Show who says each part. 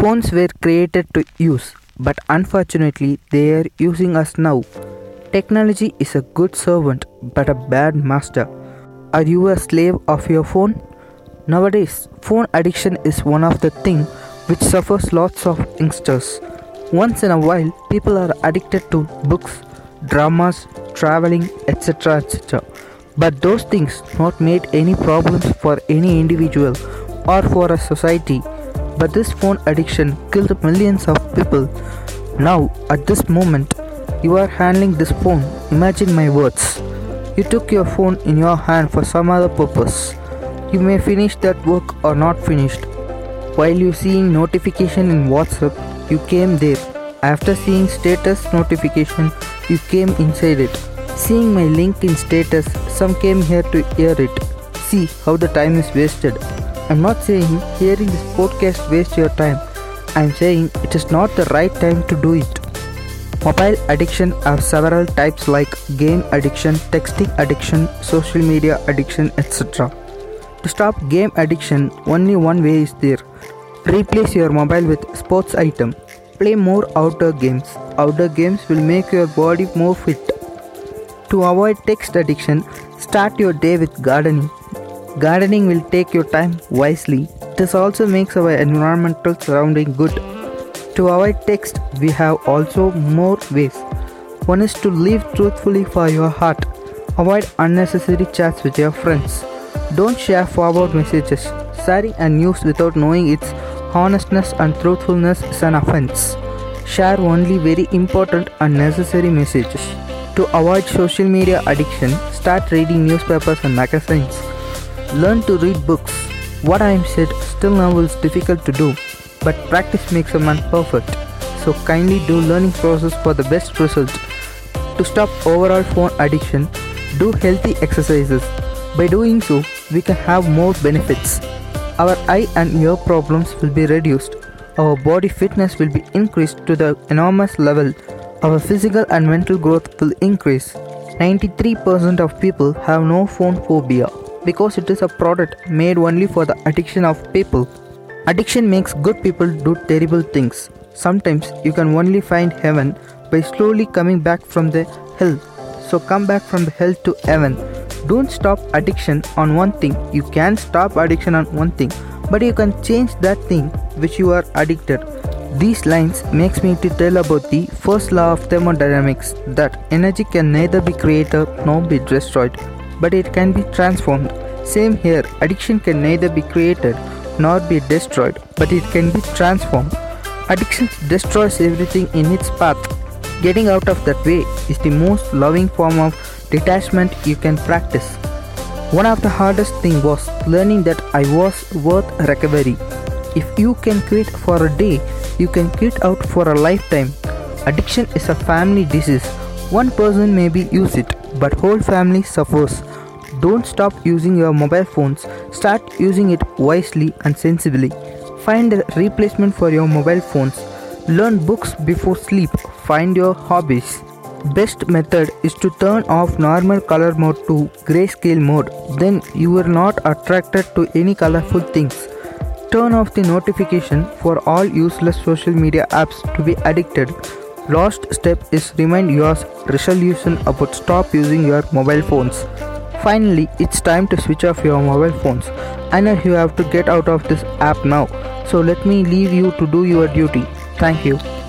Speaker 1: Phones were created to use, but unfortunately, they are using us now. Technology is a good servant, but a bad master. Are you a slave of your phone? Nowadays, phone addiction is one of the things which suffers lots of youngsters. Once in a while, people are addicted to books, dramas, traveling, etc. etc. But those things not made any problems for any individual or for a society. But this phone addiction killed millions of people. Now, at this moment, you are handling this phone. Imagine my words. You took your phone in your hand for some other purpose. You may finish that work or not finished. While you seeing notification in WhatsApp, you came there. After seeing status notification, you came inside it. Seeing my link in status, some came here to hear it. See how the time is wasted. I'm not saying hearing this podcast waste your time. I'm saying it is not the right time to do it. Mobile addiction have several types like game addiction, texting addiction, social media addiction, etc. To stop game addiction, only one way is there. Replace your mobile with sports item. Play more outdoor games. Outdoor games will make your body more fit. To avoid text addiction, start your day with gardening. Gardening will take your time wisely. This also makes our environmental surrounding good. To avoid text, we have also more ways. One is to live truthfully for your heart. Avoid unnecessary chats with your friends. Don't share forward messages. Sharing a news without knowing its honestness and truthfulness is an offense. Share only very important and necessary messages. To avoid social media addiction, start reading newspapers and magazines. Learn to read books. What I am said still now is difficult to do, but practice makes a man perfect. So kindly do learning process for the best result. To stop overall phone addiction, do healthy exercises. By doing so, we can have more benefits. Our eye and ear problems will be reduced. Our body fitness will be increased to the enormous level. Our physical and mental growth will increase. 93% of people have no phone phobia because it is a product made only for the addiction of people. Addiction makes good people do terrible things. Sometimes you can only find heaven by slowly coming back from the hell. So come back from the hell to heaven. Don't stop addiction on one thing. You can stop addiction on one thing, but you can change that thing which you are addicted. These lines makes me to tell about the first law of thermodynamics that energy can neither be created nor be destroyed, but it can be transformed. Same here, addiction can neither be created nor be destroyed, but it can be transformed. Addiction destroys everything in its path. Getting out of that way is the most loving form of detachment you can practice. One of the hardest thing was learning that I was worth recovery. If you can quit for a day, you can quit out for a lifetime. Addiction is a family disease. One person maybe use it, but whole family suffers. Don't stop using your mobile phones. Start using it wisely and sensibly. Find a replacement for your mobile phones. Learn books before sleep. Find your hobbies. Best method is to turn off normal color mode to grayscale mode. Then you are not attracted to any colorful things. Turn off the notification for all useless social media apps to be addicted. Last step is remind your resolution about stop using your mobile phones. Finally, it's time to switch off your mobile phones. I know you have to get out of this app now, so let me leave you to do your duty. Thank you.